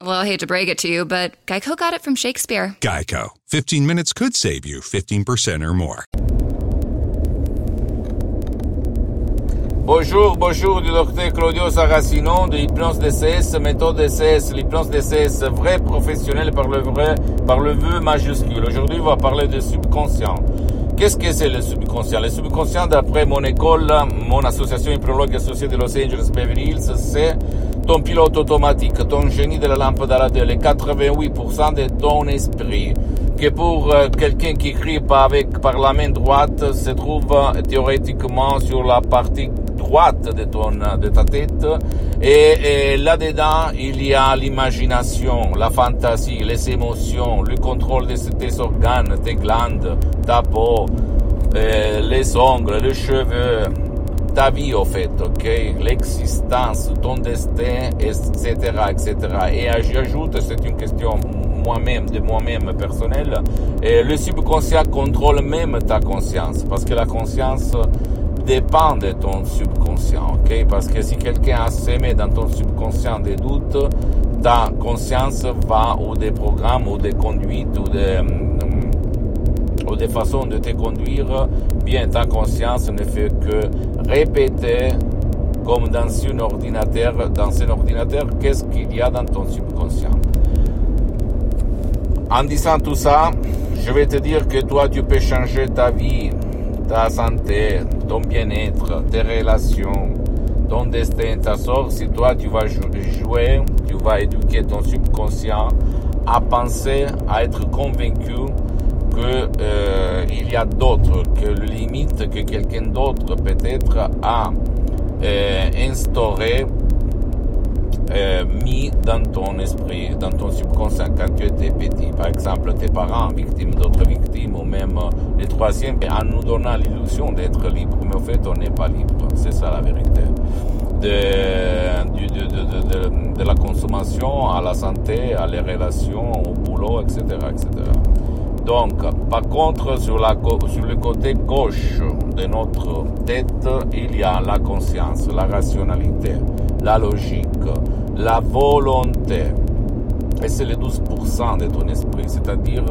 Well, I hate to break it to you, but Geico got it from Shakespeare. Geico. 15 minutes could save you 15% or more. Bonjour, bonjour du docteur Claudio Saracino de l'hypnose DCS, méthode DCS, l'hypnose DCS, vrai professionnel par le vrai, par le vœu majuscule. Aujourd'hui, on va parler de subconscient. Qu'est-ce que c'est le subconscient? Le subconscient, d'après mon école, mon association hypnologue associée de Los Angeles Beverly Hills, c'est ton pilote automatique, ton génie de la lampe radio, les 88% de ton esprit, que pour euh, quelqu'un qui écrit pas avec par la main droite se trouve euh, théoriquement sur la partie droite de, ton, de ta tête. Et, et là-dedans, il y a l'imagination, la fantaisie, les émotions, le contrôle de tes organes, tes glandes, ta peau, euh, les ongles, les cheveux, ta vie au fait, ok, l'existence, ton destin, etc., etc. Et j'ajoute, c'est une question moi-même, de moi-même personnelle, et le subconscient contrôle même ta conscience, parce que la conscience dépend de ton subconscient, ok? Parce que si quelqu'un a semé dans ton subconscient des doutes, ta conscience va ou des programmes ou des conduites ou des, ou des façons de te conduire, bien ta conscience ne fait que répéter comme dans un ordinateur, dans un ordinateur, qu'est-ce qu'il y a dans ton subconscient. En disant tout ça, je vais te dire que toi, tu peux changer ta vie, ta santé, ton bien-être, tes relations, ton destin, ta sorte, si toi tu vas jouer, tu vas éduquer ton subconscient à penser, à être convaincu que euh, il y a d'autres, que le limite que quelqu'un d'autre peut-être a euh, instauré euh, mis dans ton esprit, dans ton subconscient quand tu étais petit. Par exemple, tes parents, victimes d'autres victimes, ou même les troisièmes, en nous donnant l'illusion d'être libre. Mais au fait, on n'est pas libre. C'est ça la vérité. De, de, la consommation à la santé, à les relations, au boulot, etc. etc. Donc, par contre, sur, le côté gauche de notre tête, il y a la conscience, la rationalité, la logique, la volonté. Et c'est les 12% de ton esprit. C'est-à-dire,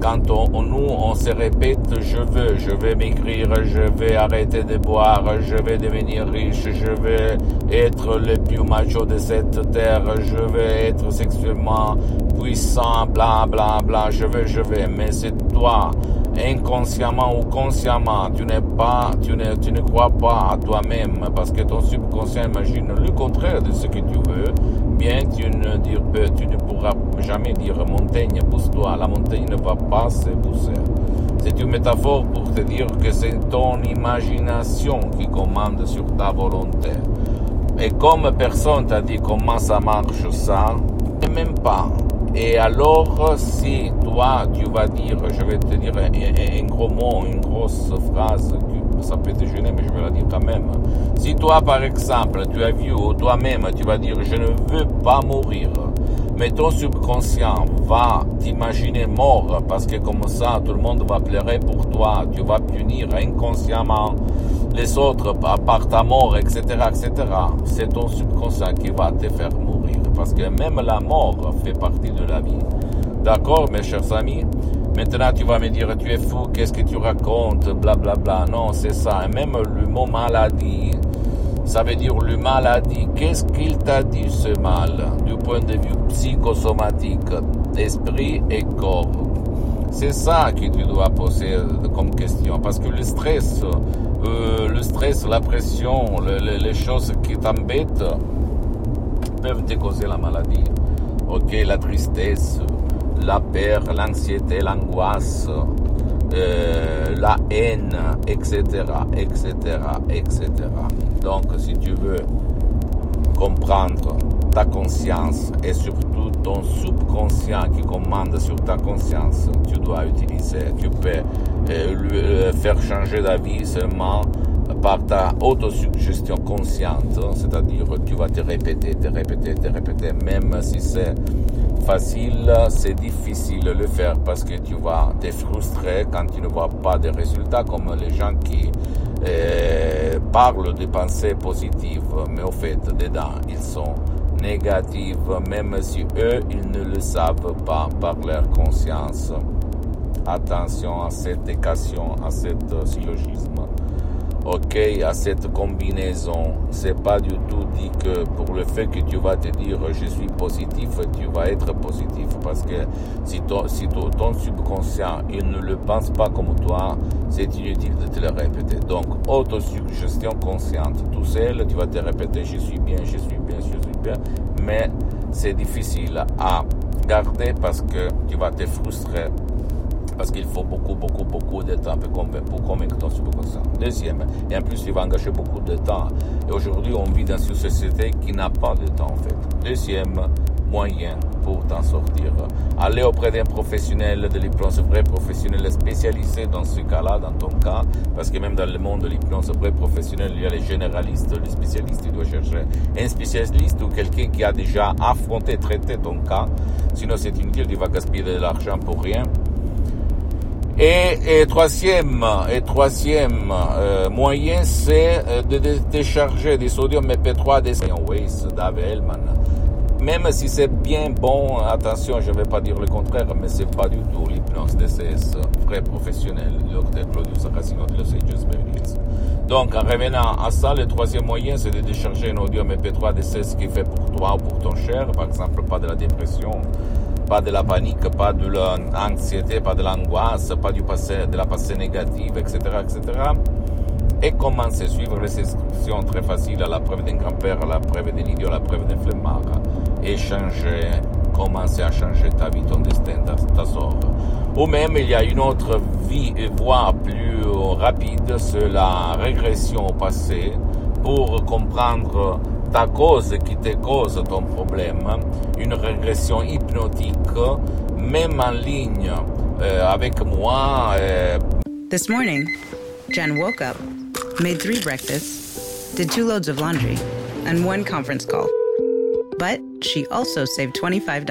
quand on, se répète, je veux, je vais maigrir, je vais arrêter de boire, je vais devenir riche, je vais être le plus macho de cette terre, je vais être sexuellement puissant, bla, bla, bla, je vais, je vais. Mais c'est toi, inconsciemment ou consciemment, tu n'es pas, tu ne, tu ne crois pas à toi-même parce que ton subconscient imagine le contraire de ce que tu veux. Bien, tu ne, dire, tu ne pourras jamais dire montagne, pousse-toi. La montagne ne va pas se pousser. C'est une métaphore pour te dire que c'est ton imagination qui commande sur ta volonté. Et comme personne t'a dit comment ça marche ça, même pas. Et alors, si toi, tu vas dire, je vais te dire un, gros mot, une grosse phrase, ça peut te gêner, mais je vais la dire quand même. Si toi, par exemple, tu as vu, ou toi-même, tu vas dire, je ne veux pas mourir, mais ton subconscient va t'imaginer mort, parce que comme ça, tout le monde va pleurer pour toi, tu vas punir inconsciemment les autres par ta mort, etc., etc. C'est ton subconscient qui va te faire mourir parce que même la mort fait partie de la vie. D'accord, mes chers amis? Maintenant, tu vas me dire, tu es fou, qu'est-ce que tu racontes, blablabla. Bla, bla. Non, c'est ça. même le mot maladie, ça veut dire le maladie. Qu'est-ce qu'il t'a dit, ce mal, du point de vue psychosomatique, esprit et corps? C'est ça que tu dois poser comme question. Parce que le stress, euh, le stress, la pression, les choses qui t'embêtent, peuvent te causer la maladie. Ok, la tristesse, la peur, l'anxiété, l'angoisse, euh, la haine, etc., etc., etc. Donc, si tu veux comprendre ta conscience et surtout ton subconscient qui commande sur ta conscience, tu dois utiliser. Tu peux euh, lui, euh, faire changer d'avis seulement par ta autosuggestion consciente, c'est-à-dire tu vas te répéter, te répéter, te répéter, même si c'est facile, c'est difficile de le faire parce que tu vas te frustrer quand tu ne vois pas de résultats comme les gens qui euh, parlent de pensées positives, mais au fait, dedans, ils sont négatifs, même si eux, ils ne le savent pas par leur conscience. Attention à cette équation, à cet syllogisme ok, à cette combinaison. C'est pas du tout dit que pour le fait que tu vas te dire je suis positif, tu vas être positif parce que si ton, si ton, subconscient il ne le pense pas comme toi, c'est inutile de te le répéter. Donc, autosuggestion consciente, tout seul, tu vas te répéter je suis bien, je suis bien, je suis bien, mais c'est difficile à garder parce que tu vas te frustrer parce qu'il faut beaucoup, beaucoup, beaucoup de temps pour convaincre ton subconscient. Deuxième, et en plus, il va engager beaucoup de temps. Et aujourd'hui, on vit dans une société qui n'a pas de temps, en fait. Deuxième moyen pour t'en sortir. Aller auprès d'un professionnel de l'hypnose, vrai professionnel spécialisé dans ce cas-là, dans ton cas, parce que même dans le monde de l'hypnose vrai professionnel, il y a les généralistes, les spécialistes, tu dois chercher un spécialiste ou quelqu'un qui a déjà affronté, traité ton cas. Sinon, c'est inutile, tu vas gaspiller de l'argent pour rien. Et, troisième, et troisième euh, moyen, c'est euh, de, décharger des sodium MP3 des Waze d'Avelman. Même si c'est bien bon, attention, je ne vais pas dire le contraire, mais c'est pas du tout l'hypnose DCS vrai professionnel du docteur Claudius Saracino de Los Angeles Donc, en revenant à ça, le troisième moyen, c'est de décharger un audio MP3 DCS qui fait pour toi ou pour ton cher, par exemple, pas de la dépression, pas de la panique, pas de l'anxiété, pas de l'angoisse, pas du passé, de la passé négative, etc., etc. Et commencer à suivre les instructions très faciles à la preuve d'un grand-père, à la preuve d'un idiot, à la preuve d'un flemmard? Et changer, commencer à changer ta vie, ton destin, ta, ta. Ou même, il y a une autre vie, voie plus rapide, c'est la régression au passé pour comprendre ta cause qui te cause ton problème, une régression hypnotique, même en ligne euh, avec moi. Euh... This morning, Jen woke up, made three breakfasts, did two loads of laundry, and one conference call. But she also saved $25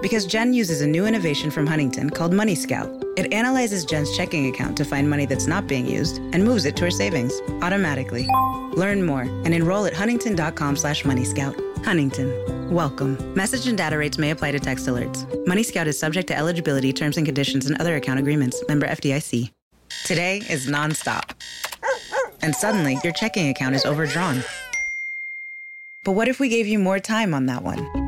because Jen uses a new innovation from Huntington called Money Scout. It analyzes Jen's checking account to find money that's not being used and moves it to her savings automatically. Learn more and enroll at huntington.com slash moneyscout. Huntington. Welcome. Message and data rates may apply to text alerts. Money Scout is subject to eligibility, terms and conditions, and other account agreements. Member FDIC. Today is nonstop. And suddenly, your checking account is overdrawn. But what if we gave you more time on that one?